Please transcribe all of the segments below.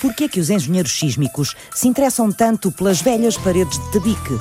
Por que é que os engenheiros sísmicos se interessam tanto pelas velhas paredes de tabique?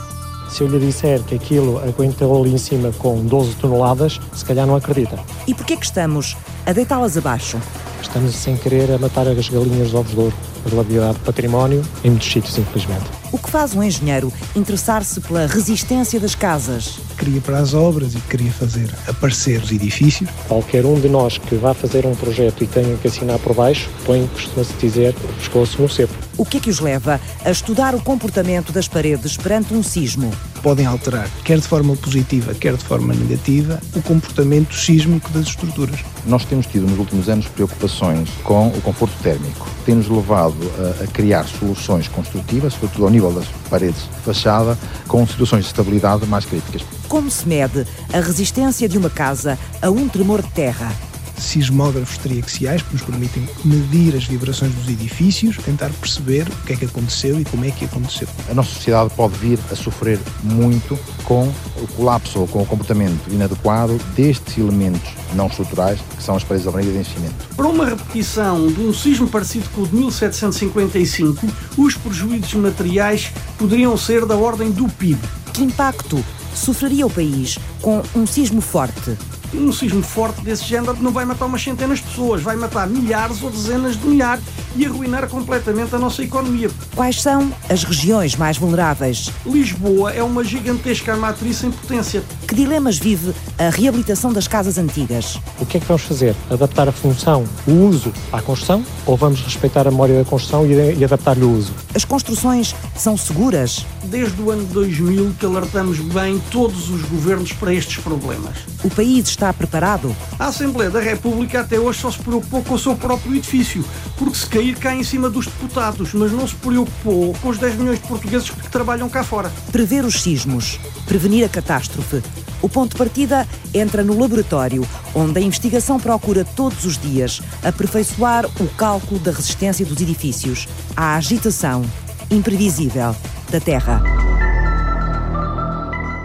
Se eu lhe disser que aquilo aguentou ali em cima com 12 toneladas, se calhar não acredita. E por que é que estamos a deitá-las abaixo? Estamos sem querer a matar as galinhas de ovos de ouro pela de património em muitos sítios, infelizmente. O que faz um engenheiro interessar-se pela resistência das casas? Queria para as obras e queria fazer aparecer os edifícios. Qualquer um de nós que vá fazer um projeto e tenha que assinar por baixo, põe, costuma-se dizer, o pescoço no cepo. O que é que os leva a estudar o comportamento das paredes perante um sismo? Podem alterar, quer de forma positiva, quer de forma negativa, o comportamento sísmico das estruturas. Nós temos tido nos últimos anos preocupações com o conforto térmico. Tem-nos levado a, a, criar soluções construtivas, sobretudo ao nível das paredes de fachada, com situações de estabilidade mais críticas. Como se mede a resistência de uma casa a um tremor de terra? Sismógrafos triaxiais que nos permitem medir as vibrações dos edifícios, tentar perceber o que é que aconteceu e como é que aconteceu. A nossa sociedade pode vir a sofrer muito com o colapso ou com o comportamento inadequado destes elementos não estruturais, que são as paredes de alvenaria de enchimento. Para uma repetição de um sismo parecido com o de 1755, os prejuízos materiais poderiam ser da ordem do PIB. Que impacto sofreria o país com um sismo forte? Um sismo forte desse género não vai matar umas centenas de pessoas, vai matar milhares ou dezenas de milhares e arruinar completamente a nossa economia. Quais são as regiões mais vulneráveis? Lisboa é uma gigantesca matriz em potência. Que dilemas vive a reabilitação das casas antigas? O que é que vamos fazer? Adaptar a função, o uso à construção ou vamos respeitar a memória da construção e, adaptar-lhe o uso? As construções são seguras? Desde o ano 2000 que alertamos bem todos os governos para estes problemas. O país está preparado? A Assembleia da República até hoje só se preocupou com o seu próprio edifício, porque se cair cai em cima dos deputados, mas não se preocupou com os 10 milhões de portugueses que trabalham cá fora. Prever os sismos, prevenir a catástrofe. O ponto de partida entra no laboratório, onde a investigação procura todos os dias aperfeiçoar o cálculo da resistência dos edifícios à agitação imprevisível da Terra.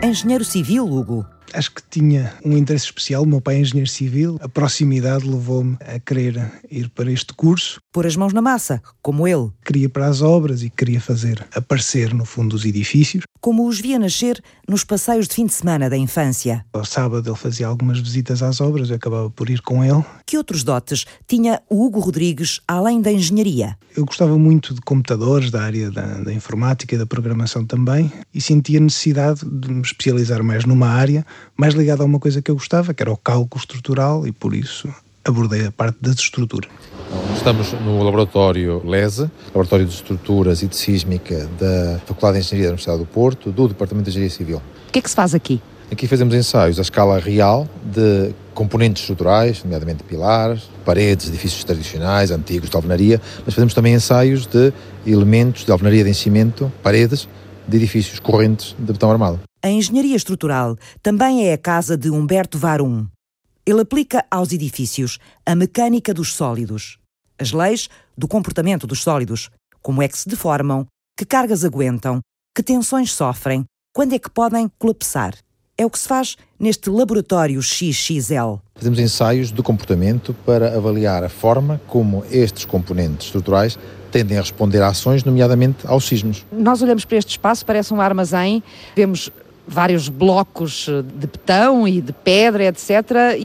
Engenheiro civil, Hugo acho que tinha um interesse especial. O meu pai é engenheiro civil, a proximidade levou-me a querer ir para este curso. Pôr as mãos na massa, como ele. Queria para as obras e queria fazer aparecer no fundo os edifícios. Como os via nascer nos passeios de fim de semana da infância. Ao sábado ele fazia algumas visitas às obras, eu acabava por ir com ele. Que outros dotes tinha o Hugo Rodrigues além da engenharia? Eu gostava muito de computadores, da área da, da informática e da programação também, e sentia necessidade de me especializar mais numa área mais ligado a uma coisa que eu gostava, que era o cálculo estrutural, e por isso abordei a parte da estrutura. Estamos no laboratório LESE, Laboratório de Estruturas e de Sísmica da Faculdade de Engenharia da Universidade do Porto, do Departamento de Engenharia Civil. O que é que se faz aqui? Aqui fazemos ensaios à escala real de componentes estruturais, nomeadamente pilares, paredes, edifícios tradicionais, antigos de alvenaria, mas fazemos também ensaios de elementos de alvenaria de enchimento, paredes de edifícios correntes de betão armado. A engenharia estrutural também é a casa de Humberto Varum. Ele aplica aos edifícios a mecânica dos sólidos, as leis do comportamento dos sólidos, como é que se deformam, que cargas aguentam, que tensões sofrem, quando é que podem colapsar. É o que se faz neste laboratório XXL. Fazemos ensaios de comportamento para avaliar a forma como estes componentes estruturais tendem a responder a ações, nomeadamente aos sismos. Nós olhamos para este espaço, parece um armazém, vemos vários blocos de betão e de pedra, etc.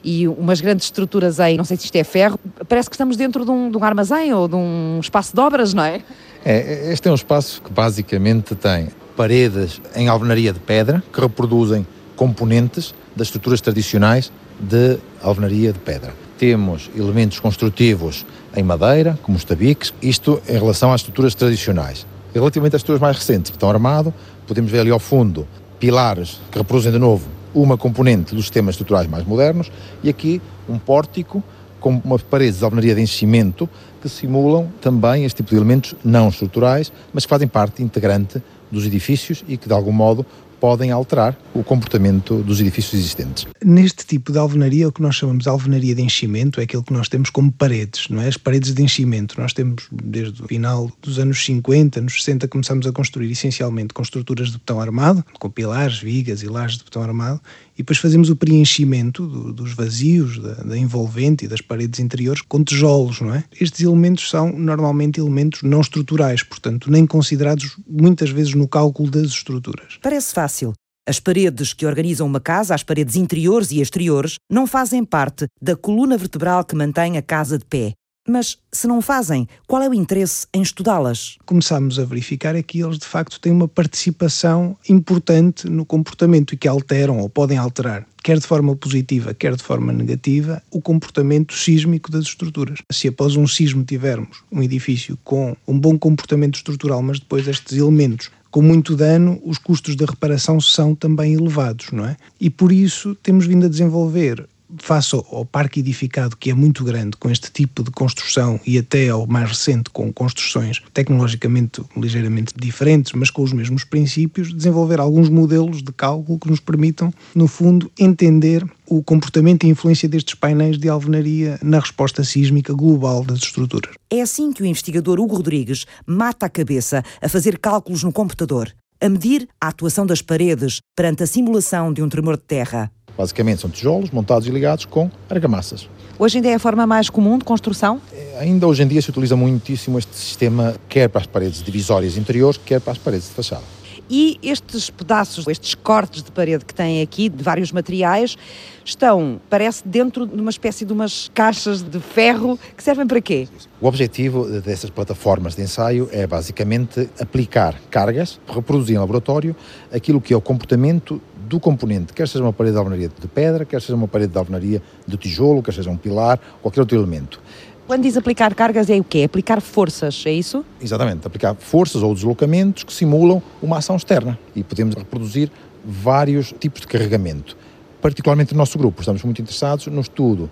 E umas grandes estruturas em, não sei se isto é ferro, parece que estamos dentro de um, de um armazém ou de um espaço de obras, não é? É, este é um espaço que basicamente tem paredes em alvenaria de pedra que reproduzem componentes das estruturas tradicionais de alvenaria de pedra. Temos elementos construtivos em madeira, como os tabiques, isto em relação às estruturas tradicionais. Relativamente às estruturas mais recentes, betão armado, podemos ver ali ao fundo pilares que reproduzem de novo uma componente dos sistemas estruturais mais modernos e aqui um pórtico com umas paredes de alvenaria de enchimento que simulam também este tipo de elementos não estruturais, mas que fazem parte integrante dos edifícios e que de algum modo podem alterar o comportamento dos edifícios existentes. Neste tipo de alvenaria, o que nós chamamos de alvenaria de enchimento é aquilo que nós temos como paredes, não é? As paredes de enchimento. Nós temos, desde o final dos anos 50, nos 60, começamos a construir essencialmente com estruturas de betão armado, com pilares, vigas e lajes de betão armado, e depois fazemos o preenchimento do, dos vazios, da, da, envolvente e das paredes interiores com tijolos, não é? Estes elementos são normalmente elementos não estruturais, portanto, nem considerados muitas vezes no cálculo das estruturas. Parece fácil. As paredes que organizam uma casa, as paredes interiores e exteriores, não fazem parte da coluna vertebral que mantém a casa de pé. Mas, se não fazem, qual é o interesse em estudá-las? Começámos a verificar é que eles, de facto, têm uma participação importante no comportamento e que alteram ou podem alterar, quer de forma positiva, quer de forma negativa, o comportamento sísmico das estruturas. Se após um sismo tivermos um edifício com um bom comportamento estrutural, mas depois estes elementos com muito dano, os custos da reparação são também elevados, não é? E por isso temos vindo a desenvolver face ao, parque edificado, que é muito grande, com este tipo de construção e até ao mais recente, com construções tecnologicamente ligeiramente diferentes, mas com os mesmos princípios, desenvolver alguns modelos de cálculo que nos permitam, no fundo, entender o comportamento e influência destes painéis de alvenaria na resposta sísmica global das estruturas. É assim que o investigador Hugo Rodrigues mata a cabeça a fazer cálculos no computador, a medir a atuação das paredes perante a simulação de um tremor de terra. Basicamente são tijolos montados e ligados com argamassas. Hoje ainda é a forma mais comum de construção? É, ainda hoje em dia se utiliza muitíssimo este sistema, quer para as paredes divisórias interiores, quer para as paredes de fachada. E estes pedaços, estes cortes de parede que têm aqui, de vários materiais, estão, parece, dentro de uma espécie de umas caixas de ferro que servem para quê? O objetivo dessas plataformas de ensaio é basicamente aplicar cargas, reproduzir em laboratório aquilo que é o comportamento do componente, quer seja uma parede de alvenaria de pedra, quer seja uma parede de alvenaria de tijolo, quer seja um pilar, qualquer outro elemento. Quando diz aplicar cargas é o quê? Aplicar forças, é isso? Exatamente, aplicar forças ou deslocamentos que simulam uma ação externa e podemos reproduzir vários tipos de carregamento. Particularmente no nosso grupo, estamos muito interessados no estudo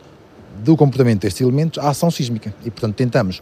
do comportamento destes elementos à ação sísmica e, portanto, tentamos,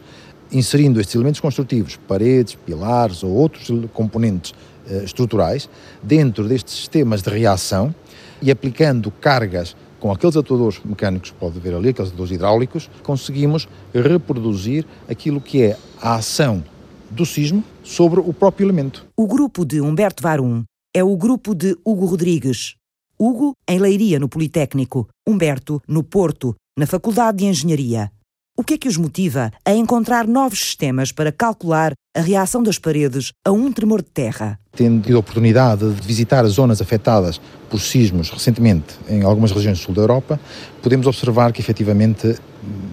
inserindo estes elementos construtivos, paredes, pilares ou outros componentes estruturais dentro destes sistemas de reação e aplicando cargas com aqueles atuadores mecânicos que pode ver ali, aqueles atuadores hidráulicos, conseguimos reproduzir aquilo que é a ação do sismo sobre o próprio elemento. O grupo de Humberto Varum é o grupo de Hugo Rodrigues. Hugo em Leiria, no Politécnico, Humberto no Porto, na Faculdade de Engenharia. O que é que os motiva a encontrar novos sistemas para calcular a reação das paredes a um tremor de terra? Tendo tido a oportunidade de visitar as zonas afetadas por sismos recentemente em algumas regiões do sul da Europa, podemos observar que efetivamente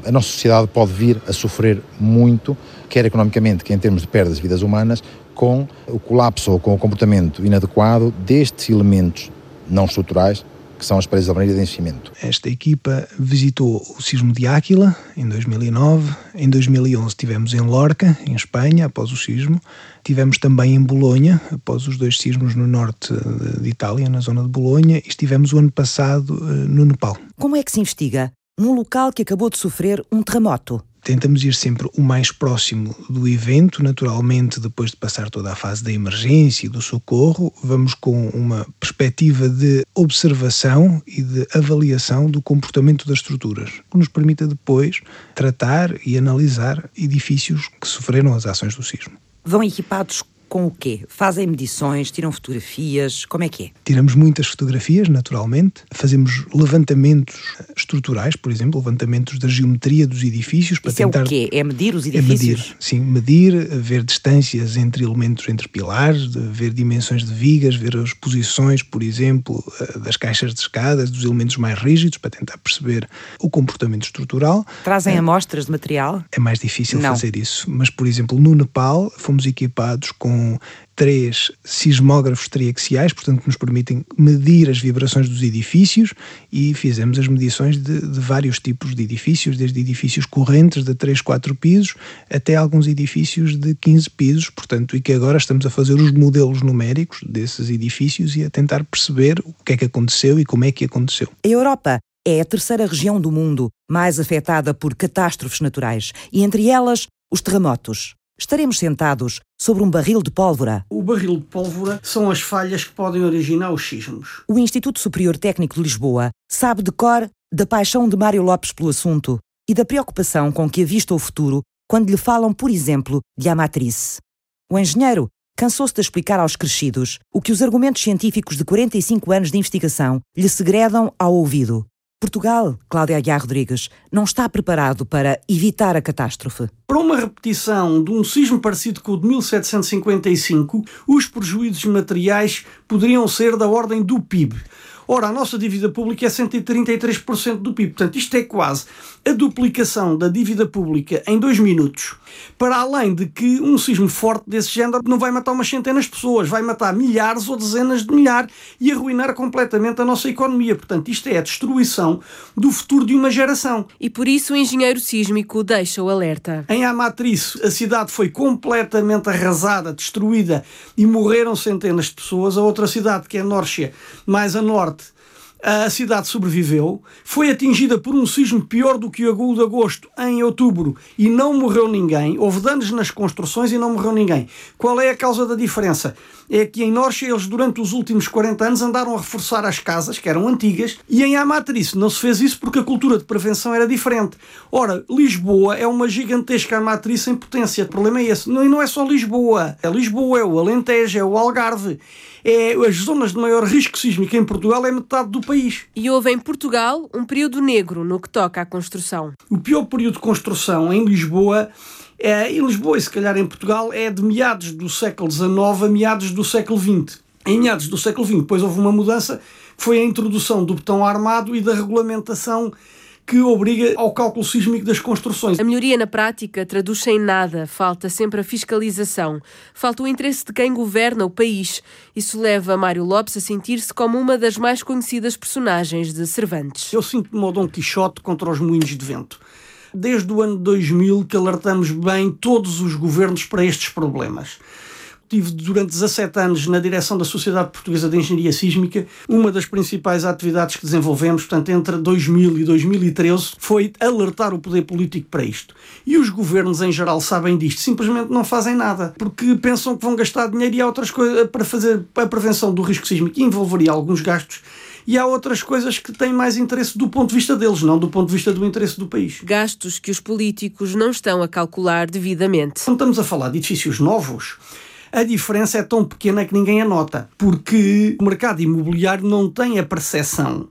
a nossa sociedade pode vir a sofrer muito, quer economicamente, quer em termos de perdas de vidas humanas, com o colapso ou com o comportamento inadequado destes elementos não estruturais que são as paredes de alvenaria de enchimento. Esta equipa visitou o sismo de Áquila em 2009, em 2011 tivemos em Lorca, em Espanha, após o sismo, tivemos também em Bolonha, após os dois sismos no norte de Itália, na zona de Bolonha, e estivemos o ano passado eh, no Nepal. Como é que se investiga num local que acabou de sofrer um terremoto? Tentamos ir sempre o mais próximo do evento, naturalmente, depois de passar toda a fase da emergência e do socorro, vamos com uma perspectiva de observação e de avaliação do comportamento das estruturas, que nos permita depois tratar e analisar edifícios que sofreram as ações do sismo. Vão equipados com o quê? Fazem medições, tiram fotografias, como é que é? Tiramos muitas fotografias, naturalmente. Fazemos levantamentos estruturais, por exemplo, levantamentos da geometria dos edifícios para Isso tentar... é o quê? É medir os edifícios? É medir, sim, medir, ver distâncias entre elementos, entre pilares, ver dimensões de vigas, ver as posições, por exemplo, eh, das caixas de escadas, dos elementos mais rígidos, para tentar perceber o comportamento estrutural. Trazem é, amostras de material? É mais difícil Não. fazer isso, mas, por exemplo, no Nepal fomos equipados com três sismógrafos triaxiais, portanto, que nos permitem medir as vibrações dos edifícios e fizemos as medições de, de, vários tipos de edifícios, desde edifícios correntes de 3, 4 pisos até alguns edifícios de 15 pisos, portanto, e que agora estamos a fazer os modelos numéricos desses edifícios e a tentar perceber o que é que aconteceu e como é que aconteceu. A Europa é a terceira região do mundo mais afetada por catástrofes naturais e entre elas os terremotos estaremos sentados sobre um barril de pólvora. O barril de pólvora são as falhas que podem originar os sismos. O Instituto Superior Técnico de Lisboa sabe de cor da paixão de Mário Lopes pelo assunto e da preocupação com que avista o futuro quando lhe falam, por exemplo, de Amatrice. O engenheiro cansou-se de explicar aos crescidos o que os argumentos científicos de 45 anos de investigação lhe segredam ao ouvido. Portugal, Cláudia Aguiar Rodrigues, não está preparado para evitar a catástrofe. Para uma repetição de um sismo parecido com o de 1755, os prejuízos materiais poderiam ser da ordem do PIB. Ora, a nossa dívida pública é 133% do PIB. Portanto, isto é quase a duplicação da dívida pública em dois minutos. Para além de que um sismo forte desse género não vai matar umas centenas de pessoas, vai matar milhares ou dezenas de milhares e arruinar completamente a nossa economia. Portanto, isto é a destruição do futuro de uma geração. E por isso o engenheiro sísmico deixa o alerta. Em Amatrice, a cidade foi completamente arrasada, destruída e morreram centenas de pessoas. A outra cidade, que é Nórcia, mais a norte, a cidade sobreviveu, foi atingida por um sismo pior do que o agudo de agosto em outubro e não morreu ninguém. Houve danos nas construções e não morreu ninguém. Qual é a causa da diferença? É que em Norte eles durante os últimos 40 anos andaram a reforçar as casas, que eram antigas, e em Amatrice não se fez isso porque a cultura de prevenção era diferente. Ora, Lisboa é uma gigantesca Amatrice em potência. O problema é esse. E não é só Lisboa. É Lisboa, é o Alentejo, é o Algarve é as zonas de maior risco sísmico em Portugal é metade do país. E houve em Portugal um período negro no que toca à construção. O pior período de construção em Lisboa é, em Lisboa e se calhar em Portugal é de meados do século XIX a meados do século XX. Em meados do século XX depois houve uma mudança, foi a introdução do betão armado e da regulamentação que obriga ao cálculo sísmico das construções. A melhoria na prática traduz-se em nada, falta sempre a fiscalização, falta o interesse de quem governa o país. Isso leva Mário Lopes a sentir-se como uma das mais conhecidas personagens de Cervantes. Eu sinto-me ao Dom Quixote contra os moinhos de vento. Desde o ano 2000 que alertamos bem todos os governos para estes problemas tive durante 17 anos na direção da Sociedade Portuguesa de Engenharia Sísmica. Uma das principais atividades que desenvolvemos, portanto, entre 2000 e 2013, foi alertar o poder político para isto. E os governos em geral sabem disto, simplesmente não fazem nada, porque pensam que vão gastar dinheiro e há outras coisas para fazer a prevenção do risco sísmico, que envolveria alguns gastos e há outras coisas que têm mais interesse do ponto de vista deles, não do ponto de vista do interesse do país. Gastos que os políticos não estão a calcular devidamente. Quando estamos a falar de edifícios novos, a diferença é tão pequena que ninguém a nota, porque o mercado imobiliário não tem a percepção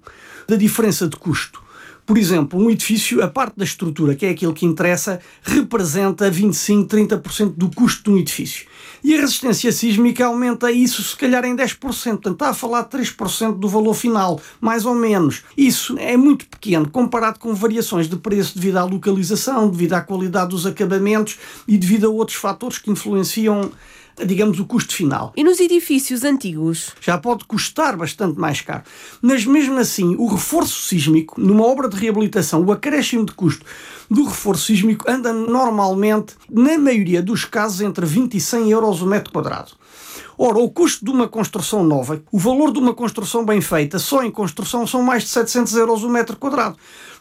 da diferença de custo. Por exemplo, um edifício, a parte da estrutura, que é aquilo que interessa, representa 25, 30% do custo de um edifício. E a resistência sísmica aumenta isso, se calhar, em 10%. Portanto, está a falar de 3% do valor final, mais ou menos. Isso é muito pequeno comparado com variações de preço devido à localização, devido à qualidade dos acabamentos e devido a outros fatores que influenciam digamos, o custo final. E nos edifícios antigos? Já pode custar bastante mais caro. Mas mesmo assim, o reforço sísmico, numa obra de reabilitação, o acréscimo de custo do reforço sísmico anda normalmente, na maioria dos casos, entre 20 e 100 euros o metro quadrado. Ora, o custo de uma construção nova, o valor de uma construção bem feita, só em construção, são mais de 700 euros o metro quadrado.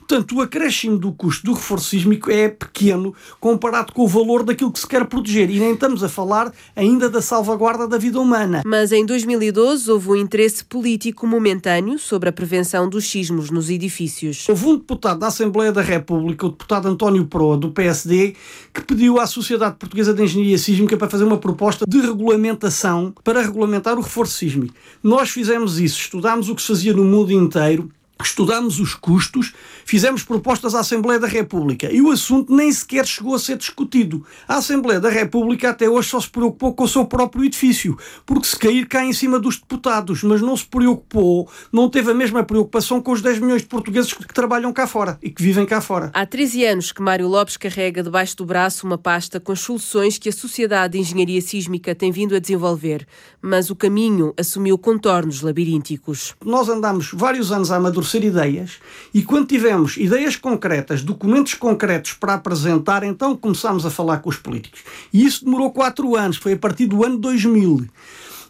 Portanto, o acréscimo do custo do reforço sísmico é pequeno comparado com o valor daquilo que se quer proteger. E nem estamos a falar ainda da salvaguarda da vida humana. Mas em 2012 houve um interesse político momentâneo sobre a prevenção dos sismos nos edifícios. Houve um deputado da Assembleia da República, o deputado António Proa, do PSD, que pediu à Sociedade Portuguesa de Engenharia Sísmica para fazer uma proposta de regulamentação para regulamentar o reforço sísmico. Nós fizemos isso, estudámos o que se fazia no mundo inteiro estudámos os custos, fizemos propostas à Assembleia da República e o assunto nem sequer chegou a ser discutido. A Assembleia da República até hoje só se preocupou com o seu próprio edifício, porque se cair cai em cima dos deputados, mas não se preocupou, não teve a mesma preocupação com os 10 milhões de portugueses que trabalham cá fora e que vivem cá fora. Há 13 anos que Mário Lopes carrega debaixo do braço uma pasta com as soluções que a Sociedade de Engenharia Sísmica tem vindo a desenvolver, mas o caminho assumiu contornos labirínticos. Nós andamos vários anos a amadurecer ser ideias e quando tivemos ideias concretas, documentos concretos para apresentar, então começámos a falar com os políticos. E isso demorou quatro anos, foi a partir do ano 2000.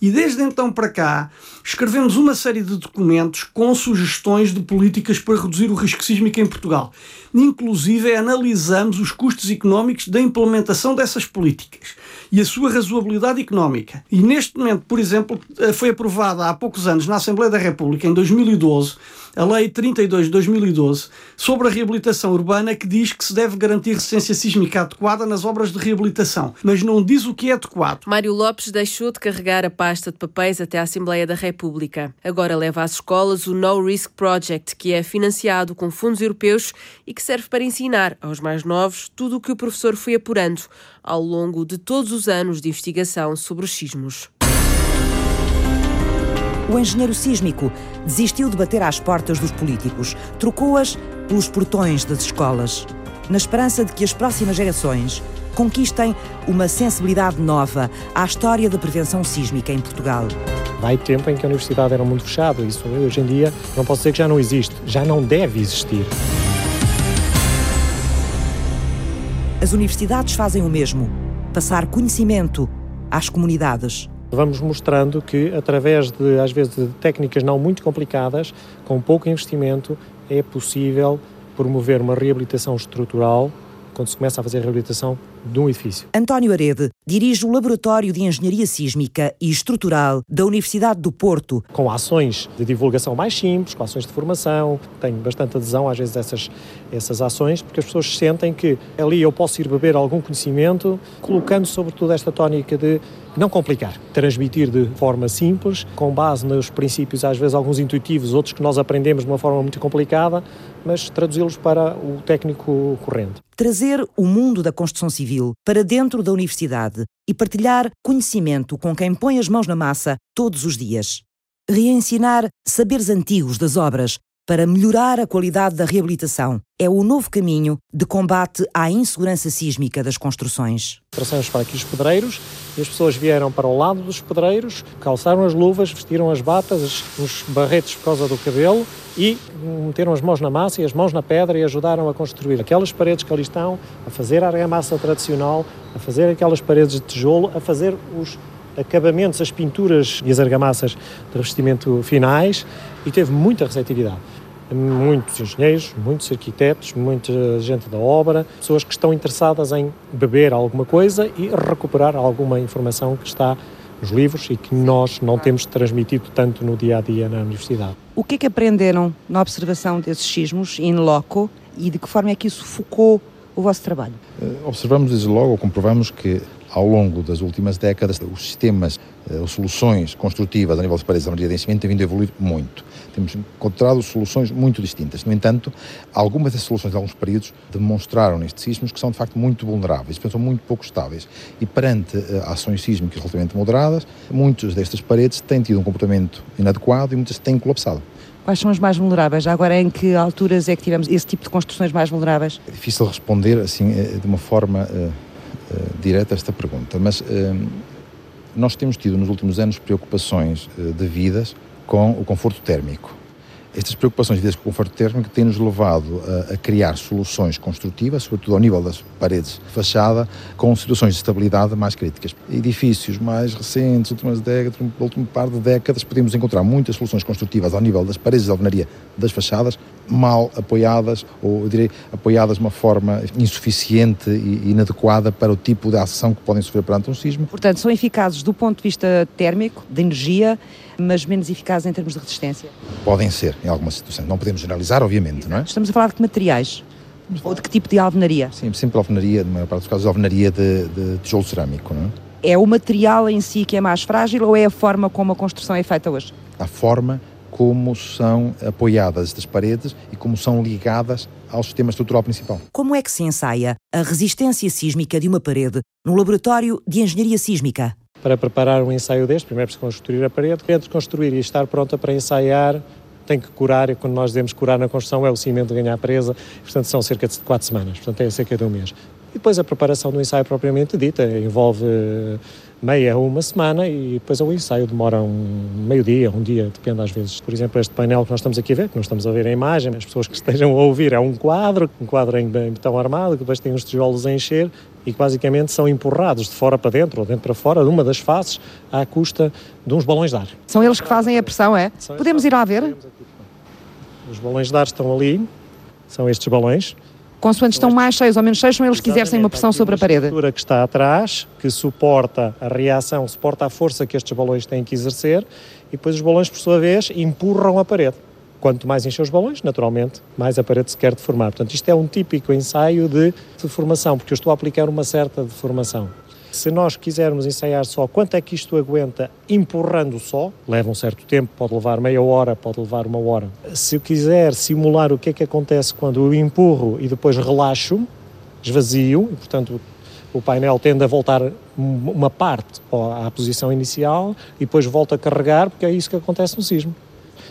E desde então para cá, escrevemos uma série de documentos com sugestões de políticas para reduzir o risco sísmico em Portugal. Inclusive, analisamos os custos económicos da implementação dessas políticas e a sua razoabilidade económica. E neste momento, por exemplo, foi aprovada há poucos anos na Assembleia da República, em 2012, a Lei 32 de 2012 sobre a reabilitação urbana que diz que se deve garantir resistência sísmica adequada nas obras de reabilitação, mas não diz o que é adequado. Mário Lopes deixou de carregar a pasta de papéis até à Assembleia da República. Agora leva às escolas o No Risk Project, que é financiado com fundos europeus e que serve para ensinar aos mais novos tudo o que o professor foi apurando ao longo de todos os anos de investigação sobre os sismos. O engenheiro sísmico desistiu de bater às portas dos políticos, trocou-as pelos portões das escolas, na esperança de que as próximas gerações conquistem uma sensibilidade nova à história da prevenção sísmica em Portugal. Vai tempo em que a universidade era um mundo fechado, isso hoje em dia não posso dizer que já não existe, já não deve existir. As universidades fazem o mesmo, passar conhecimento às comunidades. Vamos mostrando que, através de, às vezes, de técnicas não muito complicadas, com pouco investimento, é possível promover uma reabilitação estrutural quando se começa a fazer a reabilitação de um edifício. António Arede dirige o Laboratório de Engenharia Sísmica e Estrutural da Universidade do Porto. Com ações de divulgação mais simples, com ações de formação, tenho bastante adesão às vezes a essas, essas ações, porque as pessoas sentem que ali eu posso ir beber algum conhecimento, colocando sobretudo esta tónica de não complicar, transmitir de forma simples, com base nos princípios, às vezes alguns intuitivos, outros que nós aprendemos de uma forma muito complicada, mas traduzi-los para o técnico corrente. Trazer o mundo da construção civil para dentro da universidade e partilhar conhecimento com quem põe as mãos na massa todos os dias. Reensinar saberes antigos das obras para melhorar a qualidade da reabilitação. É o novo caminho de combate à insegurança sísmica das construções. Traçamos para aqui os pedreiros e as pessoas vieram para o lado dos pedreiros, calçaram as luvas, vestiram as batas, os barretes por causa do cabelo e meteram as mãos na massa e as mãos na pedra e ajudaram a construir aquelas paredes que ali estão, a fazer a argamassa tradicional, a fazer aquelas paredes de tijolo, a fazer os acabamentos, as pinturas e as argamassas de revestimento finais e teve muita receptividade muitos engenheiros, muitos arquitetos, muita gente da obra, pessoas que estão interessadas em beber alguma coisa e recuperar alguma informação que está nos livros e que nós não temos transmitido tanto no dia a dia na universidade. O que é que aprenderam na observação desses sismos in loco e de que forma é que isso focou o vosso trabalho? Eh, observamos desde logo, comprovamos que ao longo das últimas décadas, os sistemas, as soluções construtivas a nível de paredes de enchimento têm vindo a evoluir muito. Temos encontrado soluções muito distintas. No entanto, algumas das soluções de alguns períodos demonstraram nestes sismos que são de facto muito vulneráveis, são muito pouco estáveis. E perante uh, ações sísmicas relativamente moderadas, muitas destas paredes têm tido um comportamento inadequado e muitas têm colapsado. Quais são as mais vulneráveis? Agora, em que alturas é que tivemos esse tipo de construções mais vulneráveis? É difícil responder assim eh, de uma forma uh, uh, direta a esta pergunta, mas uh, nós temos tido nos últimos anos preocupações devidas com o conforto térmico. Estas preocupações devidas com o conforto térmico têm-nos levado a, a, criar soluções construtivas, sobretudo ao nível das paredes de fachada, com situações de estabilidade mais críticas. Edifícios mais recentes, últimas décadas, último par de décadas, podemos encontrar muitas soluções construtivas ao nível das paredes de alvenaria das fachadas, mal apoiadas, ou eu direi, apoiadas de uma forma insuficiente e inadequada para o tipo de ação que podem sofrer perante um sismo. Portanto, são eficazes do ponto de vista térmico, de energia, mas menos eficazes em termos de resistência? Podem ser, em algumas situações. Não podemos generalizar, obviamente, não é? Estamos a falar de que materiais? Ou de que tipo de alvenaria? Sim, sempre alvenaria, na maior parte dos casos, alvenaria de, de tijolo cerâmico, não é? É o material em si que é mais frágil ou é a forma como a construção é feita hoje? A forma como são apoiadas estas paredes e como são ligadas ao sistema estrutural principal. Como é que se ensaia a resistência sísmica de uma parede no laboratório de engenharia sísmica? Para preparar um ensaio deste, primeiro preciso construir a parede. Entre construir e estar pronta para ensaiar, tem que curar, e quando nós dizemos curar na construção é o cimento ganhar presa, portanto são cerca de quatro semanas, portanto é cerca de um mês. E depois a preparação do ensaio propriamente dita envolve meia ou uma semana e depois o ensaio demora um meio-dia, um dia, depende às vezes. Por exemplo, este painel que nós estamos aqui a ver, que nós estamos a ver a imagem, as pessoas que estejam a ouvir, é um quadro, um quadro em betão armado, que depois tem uns tijolos a encher e que basicamente são empurrados de fora para dentro ou dentro para fora, de uma das faces, à custa de uns balões de ar. São eles que fazem a pressão, é? Podemos ir lá ver? Os balões de ar estão ali, são estes balões. Consoante estão mais cheios ou menos cheios, são eles que exercem uma pressão sobre a parede. A estrutura que está atrás, que suporta a reação, suporta a força que estes balões têm que exercer, e depois os balões, por sua vez, empurram a parede. Quanto mais encher os balões, naturalmente, mais a parede se quer deformar. Portanto, isto é um típico ensaio de deformação, porque eu estou a aplicar uma certa deformação. Se nós quisermos ensaiar só quanto é que isto aguenta empurrando só, leva um certo tempo, pode levar meia hora, pode levar uma hora. Se eu quiser simular o que é que acontece quando eu empurro e depois relaxo, esvazio, e portanto o painel tende a voltar uma parte à posição inicial e depois volta a carregar, porque é isso que acontece no sismo.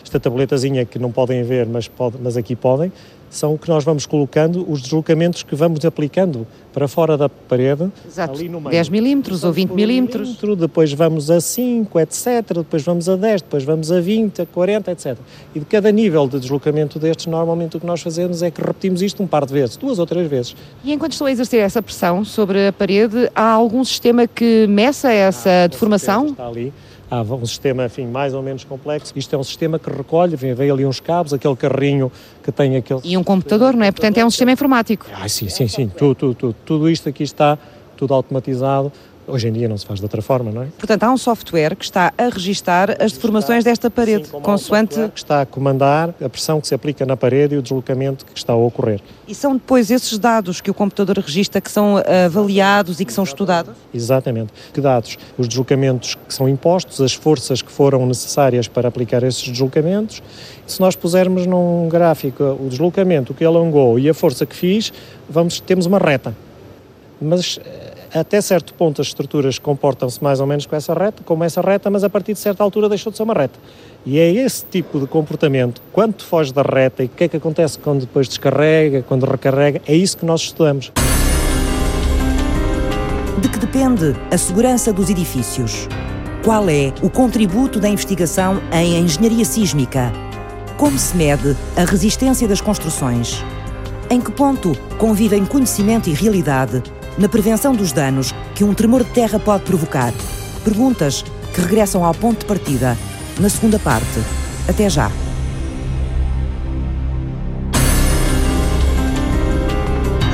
Esta tabletazinha que não podem ver, mas, pode, mas aqui podem, são o que nós vamos colocando, os deslocamentos que vamos aplicando para fora da parede. Exato. Ali no meio. 10 milímetros ou 20 milímetros. Depois vamos a 5, etc. Depois vamos a 10, depois vamos a 20, a 40, etc. E de cada nível de deslocamento destes, normalmente o que nós fazemos é que repetimos isto um par de vezes, duas ou três vezes. E enquanto estou a exercer essa pressão sobre a parede, há algum sistema que meça essa ah, deformação? Está ali há um sistema, enfim, mais ou menos complexo. Isto é um sistema que recolhe, vem, vem ali uns cabos, aquele carrinho que tem aquele... E um computador, não é? Portanto, é um sistema informático. Ah, sim, sim, sim. Tudo, tudo, tudo, tudo isto aqui está tudo automatizado Hoje em dia não se faz de outra forma, não é? Portanto, há um software que está a registar as deformações desta parede, Sim, consoante. Um que está a comandar a pressão que se aplica na parede e o deslocamento que está a ocorrer. E são depois esses dados que o computador registra que são avaliados e que são estudados? Exatamente. Que dados? Os deslocamentos que são impostos, as forças que foram necessárias para aplicar esses deslocamentos. Se nós pusermos num gráfico o deslocamento que alongou e a força que fiz, vamos, temos uma reta. Mas até certo ponto as estruturas comportam-se mais ou menos com essa reta, como essa reta, mas a partir de certa altura deixou de ser uma reta. E é esse tipo de comportamento, quando foge da reta e o que é que acontece quando depois descarrega, quando recarrega, é isso que nós estudamos. De que depende a segurança dos edifícios? Qual é o contributo da investigação em engenharia sísmica? Como se mede a resistência das construções? Em que ponto convivem conhecimento e realidade na prevenção dos danos que um tremor de terra pode provocar. Perguntas que regressam ao ponto de partida, na segunda parte. Até já.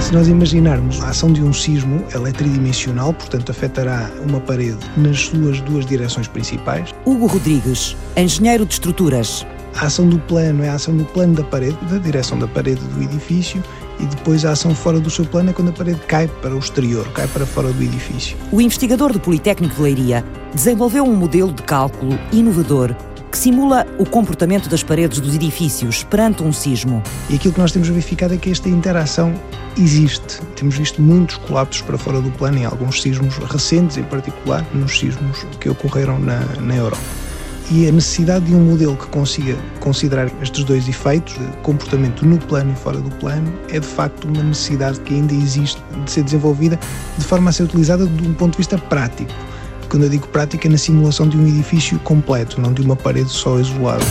Se nós imaginarmos a ação de um sismo, ela é tridimensional, portanto afetará uma parede nas suas duas direções principais. Hugo Rodrigues, engenheiro de estruturas. A ação do plano é a ação do plano da parede, da direção da parede do edifício, e depois a ação fora do seu plano é quando a parede cai para o exterior, cai para fora do edifício. O investigador do Politécnico de Leiria desenvolveu um modelo de cálculo inovador que simula o comportamento das paredes dos edifícios perante um sismo. E aquilo que nós temos verificado é que esta interação existe. Temos visto muitos colapsos para fora do plano em alguns sismos recentes, em particular nos sismos que ocorreram na, na Europa e a necessidade de um modelo que consiga considerar estes dois efeitos, de comportamento no plano e fora do plano, é de facto uma necessidade que ainda existe de ser desenvolvida de forma a ser utilizada de um ponto de vista prático. Quando eu digo prática, é na simulação de um edifício completo, não de uma parede só isolada.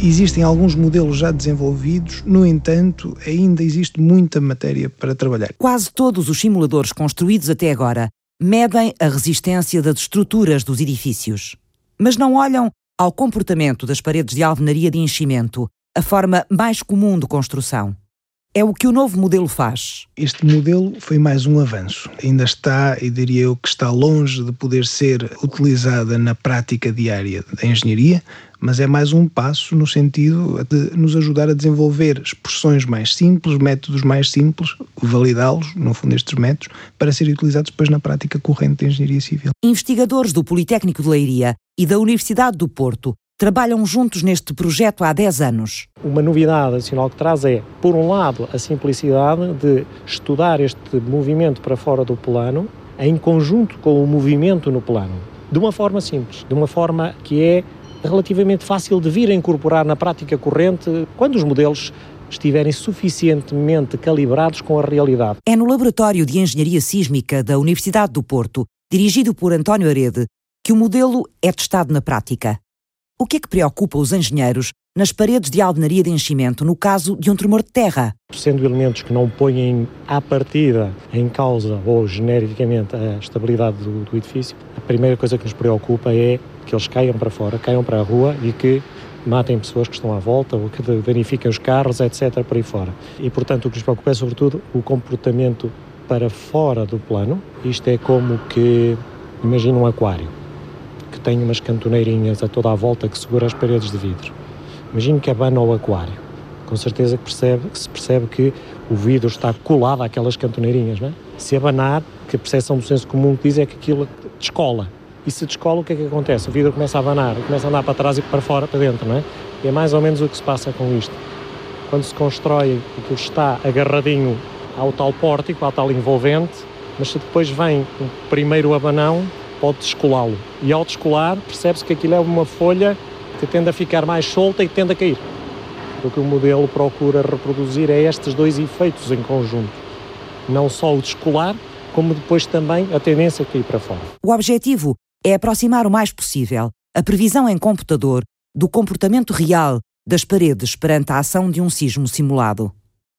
Existem alguns modelos já desenvolvidos, no entanto, ainda existe muita matéria para trabalhar. Quase todos os simuladores construídos até agora medem a resistência das estruturas dos edifícios, mas não olham ao comportamento das paredes de alvenaria de enchimento, a forma mais comum de construção. É o que o novo modelo faz. Este modelo foi mais um avanço. Ainda está, e diria eu que está longe de poder ser utilizada na prática diária da engenharia, mas é mais um passo no sentido de nos ajudar a desenvolver expressões mais simples, métodos mais simples, validá-los, no fundo, estes métodos, para serem utilizados depois na prática corrente da engenharia civil. Investigadores do Politécnico de Leiria e da Universidade do Porto trabalham juntos neste projeto há 10 anos. Uma novidade adicional que traz é, por um lado, a simplicidade de estudar este movimento para fora do plano em conjunto com o movimento no plano, de uma forma simples, de uma forma que é relativamente fácil de vir a incorporar na prática corrente quando os modelos estiverem suficientemente calibrados com a realidade. É no Laboratório de Engenharia Sísmica da Universidade do Porto, dirigido por António Arede, que o modelo é testado na prática. O que é que preocupa os engenheiros nas paredes de alvenaria de enchimento no caso de um tremor de terra? Sendo elementos que não põem à partida em causa ou genericamente a estabilidade do, do edifício, a primeira coisa que nos preocupa é que eles caiam para fora, caiam para a rua e que matem pessoas que estão à volta ou que danifiquem os carros, etc., por aí fora. E, portanto, o que nos preocupa é, sobretudo, o comportamento para fora do plano. Isto é como que, imagina um aquário tem umas cantoneirinhas a toda a volta que segura as paredes de vidro. Imagine que abana o aquário. Com certeza que, percebe, que se percebe que o vidro está colado àquelas cantoneirinhas, não é? Se abanar, que a percepção do senso comum diz é que aquilo descola. E se descola, o que é que acontece? O vidro começa a abanar, começa a andar para trás e para fora, para dentro, não é? E é mais ou menos o que se passa com isto. Quando se constrói, aquilo está agarradinho ao tal pórtico, ao tal envolvente, mas se depois vem o primeiro abanão, pode descolá-lo. E ao descolar, percebe-se que aquilo é uma folha que tende a ficar mais solta e tende a cair. O que o modelo procura reproduzir é estes dois efeitos em conjunto. Não só o descolar, como depois também a tendência a cair para fora. O objetivo é aproximar o mais possível a previsão em computador do comportamento real das paredes perante a ação de um sismo simulado.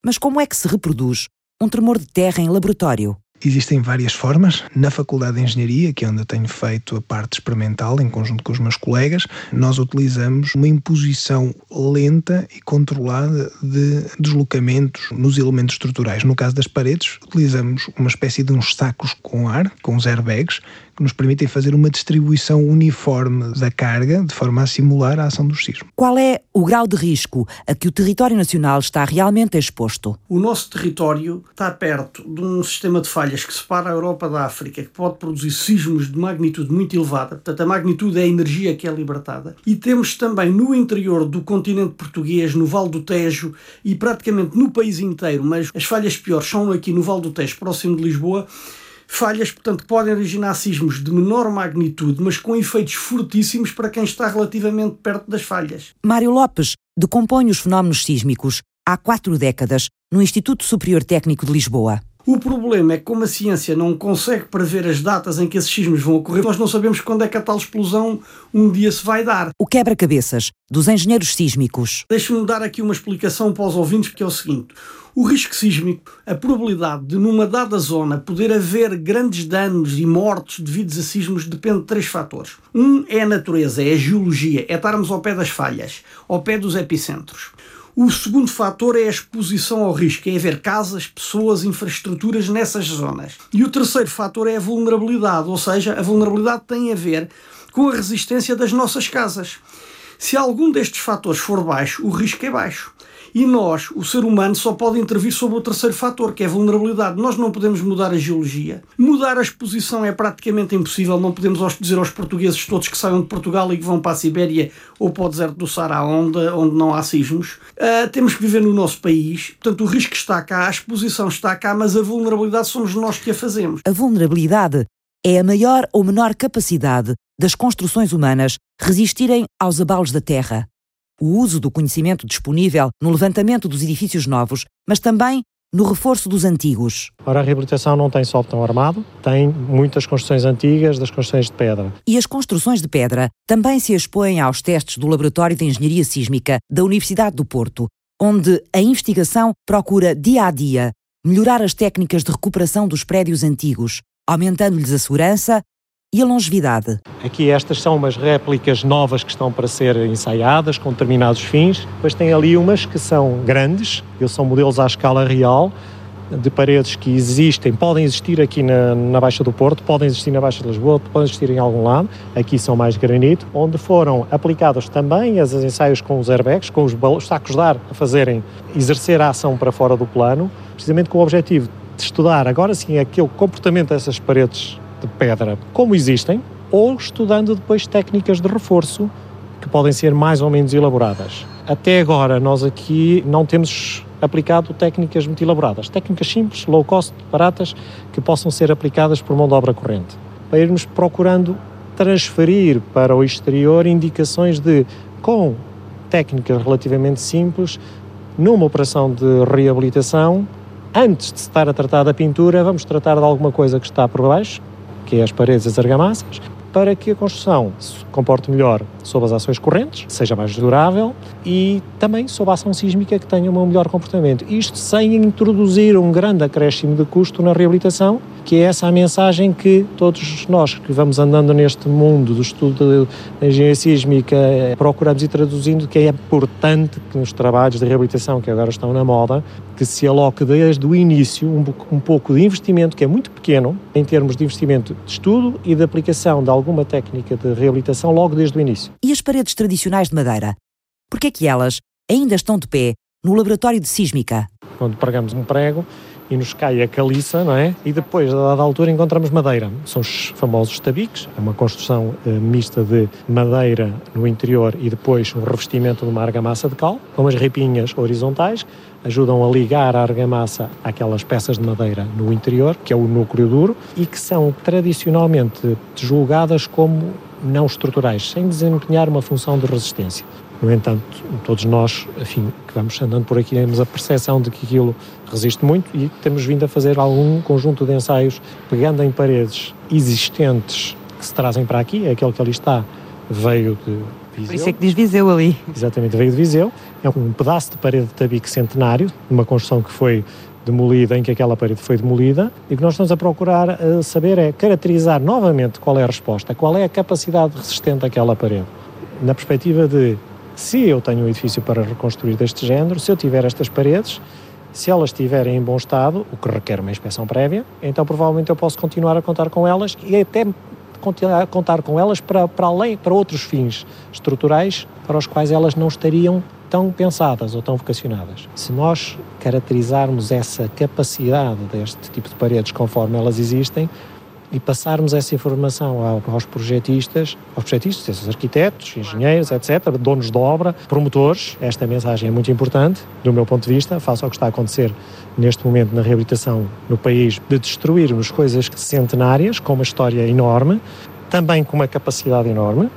Mas como é que se reproduz um tremor de terra em laboratório? Existem várias formas. Na Faculdade de Engenharia, que é onde eu tenho feito a parte experimental, em conjunto com os meus colegas, nós utilizamos uma imposição lenta e controlada de deslocamentos nos elementos estruturais. No caso das paredes, utilizamos uma espécie de uns sacos com ar, com os airbags, que nos permitem fazer uma distribuição uniforme da carga, de forma a simular a ação do sismo. Qual é o grau de risco a que o território nacional está realmente exposto? O nosso território está perto de um sistema de falhas que separa a Europa da África, que pode produzir sismos de magnitude muito elevada. Portanto, a magnitude é a energia que é libertada. E temos também no interior do continente português, no Vale do Tejo e praticamente no país inteiro, mas as falhas piores são aqui no Vale do Tejo, próximo de Lisboa, Falhas, portanto, podem originar sismos de menor magnitude, mas com efeitos fortíssimos para quem está relativamente perto das falhas. Mário Lopes decompõe os fenómenos sísmicos há quatro décadas no Instituto Superior Técnico de Lisboa. O problema é que, como a ciência não consegue prever as datas em que esses sismos vão ocorrer, nós não sabemos quando é que a tal explosão um dia se vai dar. O quebra-cabeças dos engenheiros sísmicos. Deixe-me dar aqui uma explicação para os ouvintes, porque é o seguinte: o risco sísmico, a probabilidade de numa dada zona poder haver grandes danos e mortes devidos a sismos depende de três fatores. Um é a natureza, é a geologia, é estarmos ao pé das falhas, ao pé dos epicentros. O segundo fator é a exposição ao risco, é haver casas, pessoas, infraestruturas nessas zonas. E o terceiro fator é a vulnerabilidade, ou seja, a vulnerabilidade tem a ver com a resistência das nossas casas. Se algum destes fatores for baixo, o risco é baixo. E nós, o ser humano, só pode intervir sobre o terceiro fator, que é a vulnerabilidade. Nós não podemos mudar a geologia. Mudar a exposição é praticamente impossível. Não podemos dizer aos portugueses todos que saiam de Portugal e que vão para a Sibéria ou para o deserto do Saara, onde, onde não há sismos. Uh, temos que viver no nosso país. Portanto, o risco está cá, a exposição está cá, mas a vulnerabilidade somos nós que a fazemos. A vulnerabilidade é a maior ou menor capacidade das construções humanas resistirem aos abalos da terra o uso do conhecimento disponível no levantamento dos edifícios novos, mas também no reforço dos antigos. Ora, a reabilitação não tem só betão armado, tem muitas construções antigas das construções de pedra. E as construções de pedra também se expõem aos testes do Laboratório de Engenharia Sísmica da Universidade do Porto, onde a investigação procura dia a dia melhorar as técnicas de recuperação dos prédios antigos, aumentando-lhes a segurança e a longevidade. Aqui estas são umas réplicas novas que estão para ser ensaiadas com determinados fins. Depois tem ali umas que são grandes, são modelos à escala real, de paredes que existem, podem existir aqui na, na Baixa do Porto, podem existir na Baixa de Lisboa, podem existir em algum lado, aqui são mais granito, onde foram aplicados também os ensaios com os airbags, com os, os sacos de ar a fazerem exercer a ação para fora do plano, precisamente com o objetivo de estudar agora sim aquele comportamento dessas paredes de pedra como existem, ou estudando depois técnicas de reforço que podem ser mais ou menos elaboradas. Até agora, nós aqui não temos aplicado técnicas muito elaboradas, técnicas simples, low cost, baratas, que possam ser aplicadas por mão de obra corrente, para irmos procurando transferir para o exterior indicações de, com técnicas relativamente simples, numa operação de reabilitação, antes de se estar a tratar da pintura, vamos tratar de alguma coisa que está por baixo, que é as paredes e as argamassas, para que a construção se comporte melhor sob as ações correntes, seja mais durável e também sob a ação sísmica que tenha um melhor comportamento. Isto sem introduzir um grande acréscimo de custo na reabilitação, que é essa a mensagem que todos nós que vamos andando neste mundo do estudo da engenharia sísmica procuramos ir traduzindo que é importante que nos trabalhos de reabilitação que agora estão na moda, que se aloque desde o início um, um pouco de investimento que é muito pequeno em termos de investimento de estudo e de aplicação de alguma técnica de reabilitação logo desde o início. E as paredes tradicionais de madeira? Por que é que elas ainda estão de pé no laboratório de sísmica? Quando pregamos um prego, e nos cai a caliça, não é? E depois, a dada altura, encontramos madeira. São os famosos tabiques, é uma construção eh, mista de madeira no interior e depois um revestimento de uma argamassa de cal, com umas ripinhas horizontais, ajudam a ligar a argamassa àquelas peças de madeira no interior, que é o núcleo duro, e que são tradicionalmente julgadas como não estruturais, sem desempenhar uma função de resistência. No entanto, todos nós, enfim, que vamos andando por aqui, temos a percepção de que aquilo resiste muito e temos vindo a fazer algum conjunto de ensaios pegando em paredes existentes que se trazem para aqui, é aquele que ali está, veio de Viseu. Por isso é que diz Viseu ali. Exatamente, veio de Viseu. É um pedaço de parede de tabique centenário, uma construção que foi demolida, em que aquela parede foi demolida, e o que nós estamos a procurar uh, saber é caracterizar novamente qual é a resposta, qual é a capacidade resistente daquela parede, na perspectiva de se eu tenho um edifício para reconstruir deste género, se eu tiver estas paredes, se elas estiverem em bom estado, o que requer uma inspeção prévia, então provavelmente eu posso continuar a contar com elas e até contar com elas para, para além, para outros fins estruturais para os quais elas não estariam tão pensadas ou tão vocacionadas. Se nós caracterizarmos essa capacidade deste tipo de paredes conforme elas existem, e passarmos essa informação aos projetistas, aos projetistas, aos arquitetos, engenheiros, etc., donos de obra, promotores. Esta mensagem é muito importante, do meu ponto de vista, face ao que está a acontecer neste momento na reabilitação no país, de destruirmos coisas centenárias, com uma história enorme, também com uma capacidade enorme.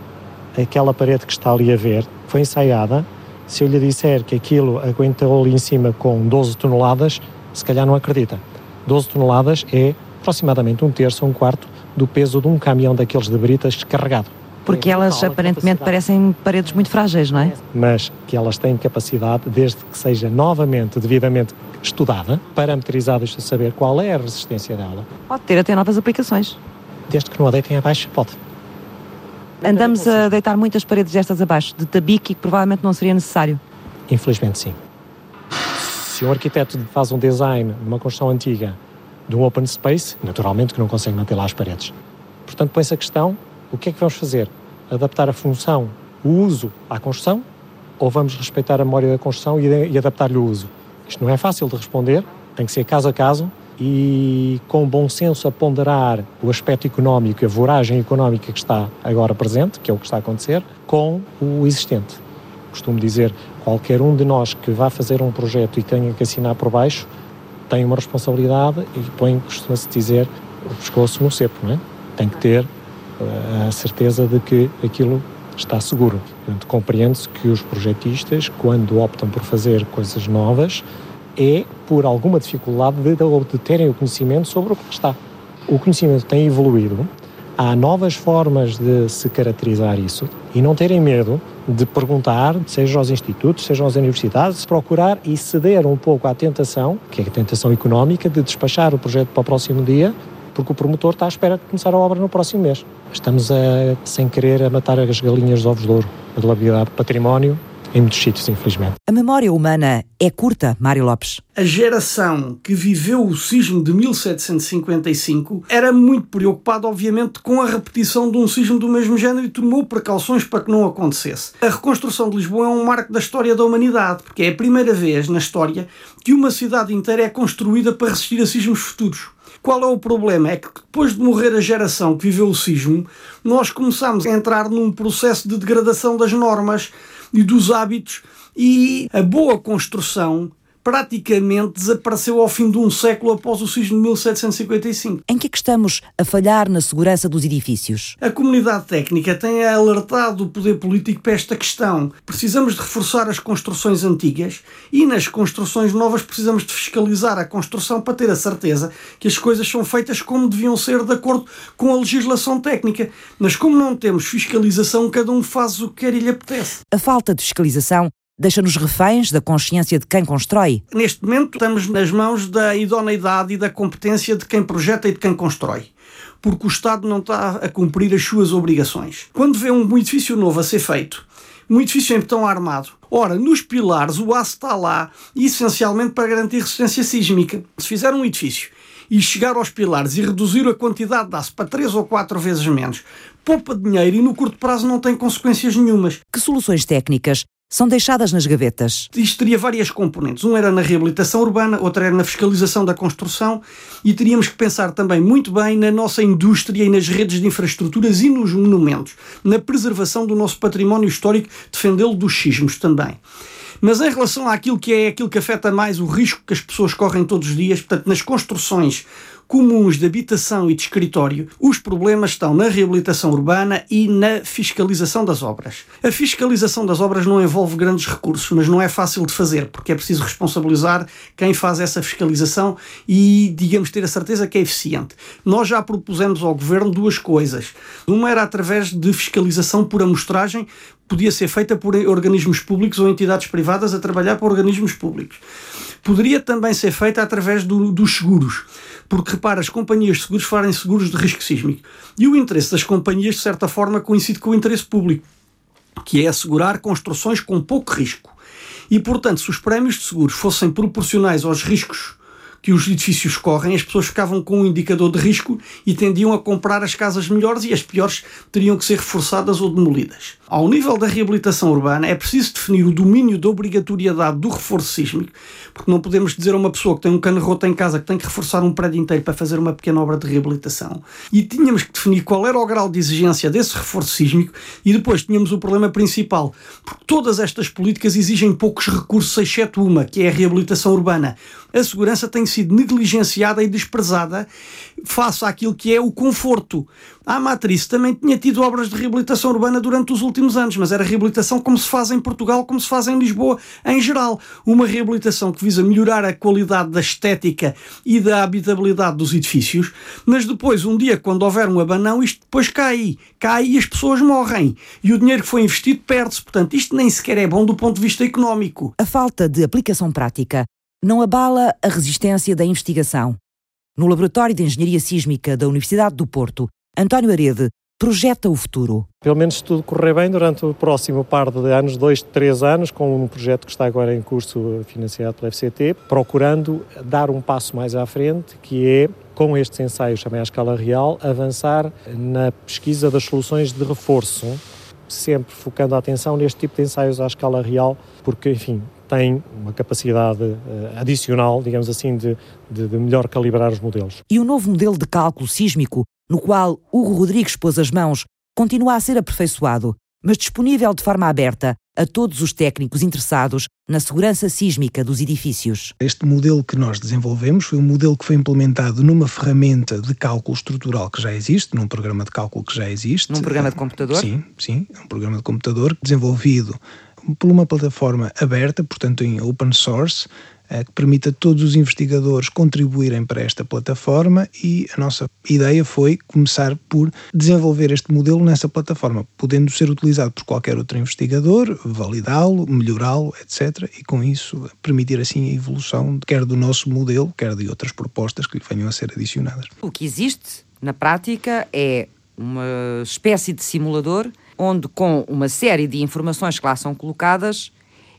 Aquela parede que está ali a ver foi ensaiada. Se eu lhe disser que aquilo aguentou ali em cima com 12 toneladas, se calhar não acredita. 12 toneladas é aproximadamente um terço ou um quarto do peso de um caminhão daqueles de britas descarregado. Porque elas aparentemente parecem paredes muito frágeis, não é? Mas que elas têm capacidade, desde que seja novamente, devidamente estudada, parametrizada, isto a saber qual é a resistência dela. Pode ter até novas aplicações. Desde que não a deitem abaixo, pode. Andamos a deitar muitas paredes destas abaixo, de tabique, que provavelmente não seria necessário. Infelizmente, sim. Se um arquiteto faz um design de uma construção antiga de um open space, naturalmente que não consegue manter lá as paredes. Portanto, põe-se a questão, o que é que vamos fazer? Adaptar a função, o uso à construção ou vamos respeitar a memória da construção e, e adaptar-lhe o uso? Isto não é fácil de responder, tem que ser caso a caso e com bom senso a ponderar o aspecto económico, a voragem económica que está agora presente, que é o que está a acontecer, com o existente. Costumo dizer, qualquer um de nós que vá fazer um projeto e tenha que assinar por baixo, tem uma responsabilidade e põe, costuma-se dizer, o pescoço no cepo, não é? Tem que ter eh, a certeza de que aquilo está seguro. Portanto, compreende-se que os projetistas, quando optam por fazer coisas novas, é por alguma dificuldade de, de terem o conhecimento sobre o que está. O conhecimento tem evoluído, há novas formas de se caracterizar isso e não terem medo de perguntar, seja aos institutos, seja às universidades, procurar e ceder um pouco à tentação, que é a tentação económica, de despachar o projeto para o próximo dia, porque o promotor está à espera de começar a obra no próximo mês. Estamos, a, sem querer, a matar as galinhas de ovos de ouro. A do património em muitos sítios, infelizmente. A memória humana é curta, Mário Lopes. A geração que viveu o sismo de 1755 era muito preocupada, obviamente, com a repetição de um sismo do mesmo género e tomou precauções para que não acontecesse. A reconstrução de Lisboa é um marco da história da humanidade, porque é a primeira vez na história que uma cidade inteira é construída para resistir a sismos futuros. Qual é o problema? É que depois de morrer a geração que viveu o sismo, nós começamos a entrar num processo de degradação das normas e dos hábitos. E a boa construção praticamente desapareceu ao fim de um século após o sismo de 1755. Em que é que estamos a falhar na segurança dos edifícios? A comunidade técnica tem alertado o poder político para esta questão. Precisamos de reforçar as construções antigas e nas construções novas precisamos de fiscalizar a construção para ter a certeza que as coisas são feitas como deviam ser de acordo com a legislação técnica. Mas como não temos fiscalização, cada um faz o que quer e lhe apetece. A falta de fiscalização deixa-nos reféns da consciência de quem constrói? Neste momento estamos nas mãos da idoneidade e da competência de quem projeta e de quem constrói. Porque o Estado não está a cumprir as suas obrigações. Quando vê um edifício novo a ser feito, um edifício em betão armado, ora, nos pilares o aço está lá essencialmente para garantir resistência sísmica. Se fizer um edifício e chegar aos pilares e reduzir a quantidade de aço para 3 ou 4 vezes menos, poupa dinheiro e no curto prazo não tem consequências nenhumas. Que soluções técnicas são deixadas nas gavetas. Isto teria várias componentes. Um era na reabilitação urbana, outro era na fiscalização da construção e teríamos que pensar também muito bem na nossa indústria e nas redes de infraestruturas e nos monumentos, na preservação do nosso património histórico, defendê-lo dos sismos também. Mas em relação àquilo que é aquilo que afeta mais o risco que as pessoas correm todos os dias, portanto, nas construções comuns de habitação e de escritório, os problemas estão na reabilitação urbana e na fiscalização das obras. A fiscalização das obras não envolve grandes recursos, mas não é fácil de fazer, porque é preciso responsabilizar quem faz essa fiscalização e, digamos, ter a certeza que é eficiente. Nós já propusemos ao Governo duas coisas. Uma era através de fiscalização por amostragem, podia ser feita por organismos públicos ou entidades privadas a trabalhar para organismos públicos. Poderia também ser feita através do, dos seguros porque repara, as companhias de seguros fazem seguros de risco sísmico. E o interesse das companhias, de certa forma, coincide com o interesse público, que é assegurar construções com pouco risco. E, portanto, se os prémios de seguros fossem proporcionais aos riscos que os edifícios correm, as pessoas ficavam com um indicador de risco e tendiam a comprar as casas melhores e as piores teriam que ser reforçadas ou demolidas. Ao nível da reabilitação urbana, é preciso definir o domínio da obrigatoriedade do reforço sísmico, porque não podemos dizer a uma pessoa que tem um cano roto em casa que tem que reforçar um prédio inteiro para fazer uma pequena obra de reabilitação. E tínhamos que definir qual era o grau de exigência desse reforço sísmico e depois tínhamos o problema principal, porque todas estas políticas exigem poucos recursos, exceto uma, que é a reabilitação urbana. A segurança tem sido negligenciada e desprezada face àquilo que é o conforto. A Matriz também tinha tido obras de reabilitação urbana durante os últimos anos, mas era reabilitação como se faz em Portugal, como se faz em Lisboa, em geral. Uma reabilitação que visa melhorar a qualidade da estética e da habitabilidade dos edifícios, mas depois, um dia, quando houver um abanão, isto depois cai. Cai e as pessoas morrem. E o dinheiro que foi investido perde-se. Portanto, isto nem sequer é bom do ponto de vista económico. A falta de aplicação prática não abala a resistência da investigação. No Laboratório de Engenharia Sísmica da Universidade do Porto, António Arede projeta o futuro. Pelo menos se tudo correr bem durante o próximo par de anos, dois, três anos, com um projeto que está agora em curso financiado pela FCT, procurando dar um passo mais à frente, que é, com estes ensaios também à escala real, avançar na pesquisa das soluções de reforço, sempre focando a atenção neste tipo de ensaios à escala real, porque, enfim, tem uma capacidade uh, adicional, digamos assim, de, de, de melhor calibrar os modelos. E o novo modelo de cálculo sísmico, no qual Hugo Rodrigues pôs as mãos, continua a ser aperfeiçoado, mas disponível de forma aberta a todos os técnicos interessados na segurança sísmica dos edifícios. Este modelo que nós desenvolvemos foi um modelo que foi implementado numa ferramenta de cálculo estrutural que já existe, num programa de cálculo que já existe. Num programa de computador? Sim, sim, é um programa de computador desenvolvido por uma plataforma aberta, portanto em open source, eh, que permita a todos os investigadores contribuírem para esta plataforma e a nossa ideia foi começar por desenvolver este modelo nessa plataforma, podendo ser utilizado por qualquer outro investigador, validá-lo, melhorá-lo, etc. E com isso permitir assim a evolução quer do nosso modelo, quer de outras propostas que lhe venham a ser adicionadas. O que existe na prática é uma espécie de simulador onde, com uma série de informações que lá são colocadas,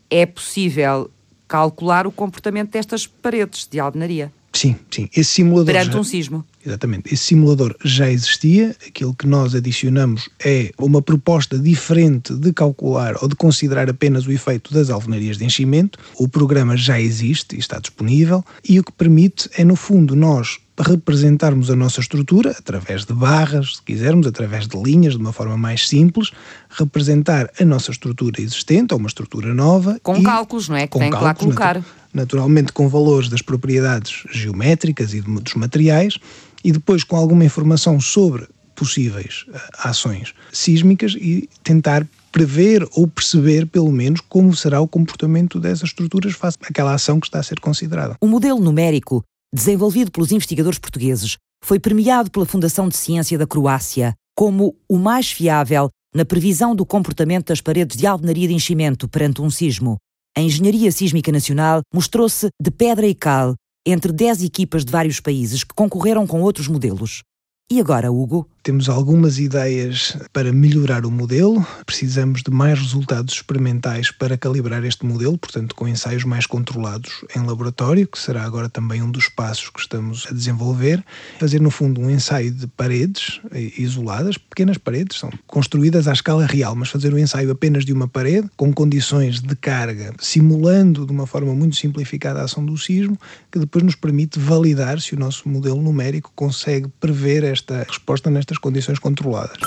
é possível calcular o comportamento destas paredes de alvenaria. Sim, sim. Esse simulador. Perante já, um sismo. Exatamente. Esse simulador já existia. Aquilo que nós adicionamos é uma proposta diferente de calcular ou de considerar apenas o efeito das alvenarias de enchimento. O programa já existe e está disponível. E o que permite é, no fundo, nós representarmos a nossa estrutura através de barras, se quisermos, através de linhas, de uma forma mais simples, representar a nossa estrutura existente ou uma estrutura nova. Com cálculos, não é? Que tem que lá colocar. Naturalmente com valores das propriedades geométricas e dos materiais e depois com alguma informação sobre possíveis eh, ações sísmicas e tentar prever ou perceber, pelo menos, como será o comportamento dessas estruturas face àquela ação que está a ser considerada. O modelo numérico desenvolvido pelos investigadores portugueses, foi premiado pela Fundação de Ciência da Croácia como o mais fiável na previsão do comportamento das paredes de alvenaria de enchimento perante um sismo. A Engenharia Sísmica Nacional mostrou-se de pedra e cal entre 10 equipas de vários países que concorreram com outros modelos. E agora, Hugo? Temos algumas ideias para melhorar o modelo, precisamos de mais resultados experimentais para calibrar este modelo, portanto, com ensaios mais controlados em laboratório, que será agora também um dos passos que estamos a desenvolver. Fazer, no fundo, um ensaio de paredes eh, isoladas, pequenas paredes, são construídas à escala real, mas fazer um ensaio apenas de uma parede, com condições de carga, simulando de uma forma muito simplificada a ação do sismo, que depois nos permite validar se o nosso modelo numérico consegue prever esta resposta nestas condições controladas.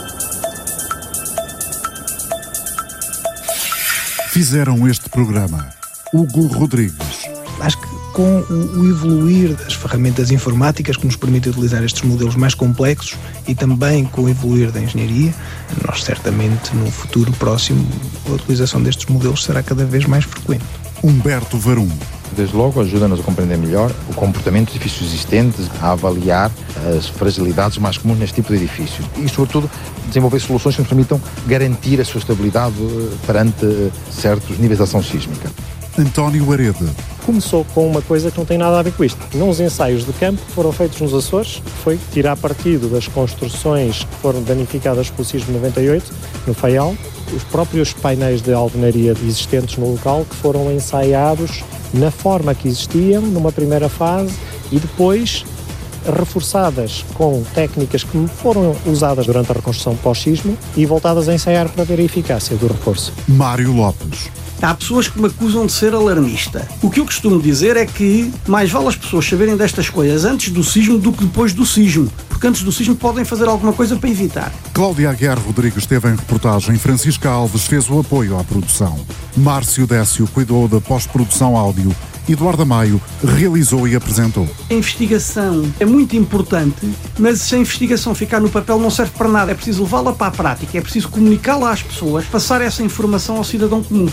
Fizeram este programa Hugo Rodrigues. Acho que com o evoluir das ferramentas informáticas que nos permitem utilizar estes modelos mais complexos e também com o evoluir da engenharia, nós certamente no futuro próximo a utilização destes modelos será cada vez mais frequente. Humberto Varum. Desde logo ajuda-nos a compreender melhor o comportamento dos edifícios existentes, a avaliar as fragilidades mais comuns neste tipo de edifícios e, sobretudo, desenvolver soluções que nos permitam garantir a sua estabilidade eh, perante eh, certos níveis de ação sísmica. António Arede. Começou com uma coisa que não tem nada a ver com isto. Nos ensaios de campo que foram feitos nos Açores, foi tirar partido das construções que foram danificadas pelo sismo 98, no Faial, os próprios painéis de alvenaria existentes no local que foram ensaiados na forma que existiam numa primeira fase e depois reforçadas com técnicas que foram usadas durante a reconstrução pós-sismo e voltadas a ensaiar para ver a eficácia do reforço. Mário Lopes. Há pessoas que me acusam de ser alarmista. O que eu costumo dizer é que mais vale as pessoas saberem destas coisas antes do sismo do que depois do sismo, porque antes do sismo podem fazer alguma coisa para evitar. Cláudia Aguiar Rodrigues esteve em reportagem, Francisca Alves fez o apoio à produção. Márcio Décio cuidou da pós-produção áudio Eduardo Maio realizou e apresentou. A investigação é muito importante, mas se a investigação ficar no papel não serve para nada. É preciso levá-la para a prática, é preciso comunicá-la às pessoas, passar essa informação ao cidadão comum.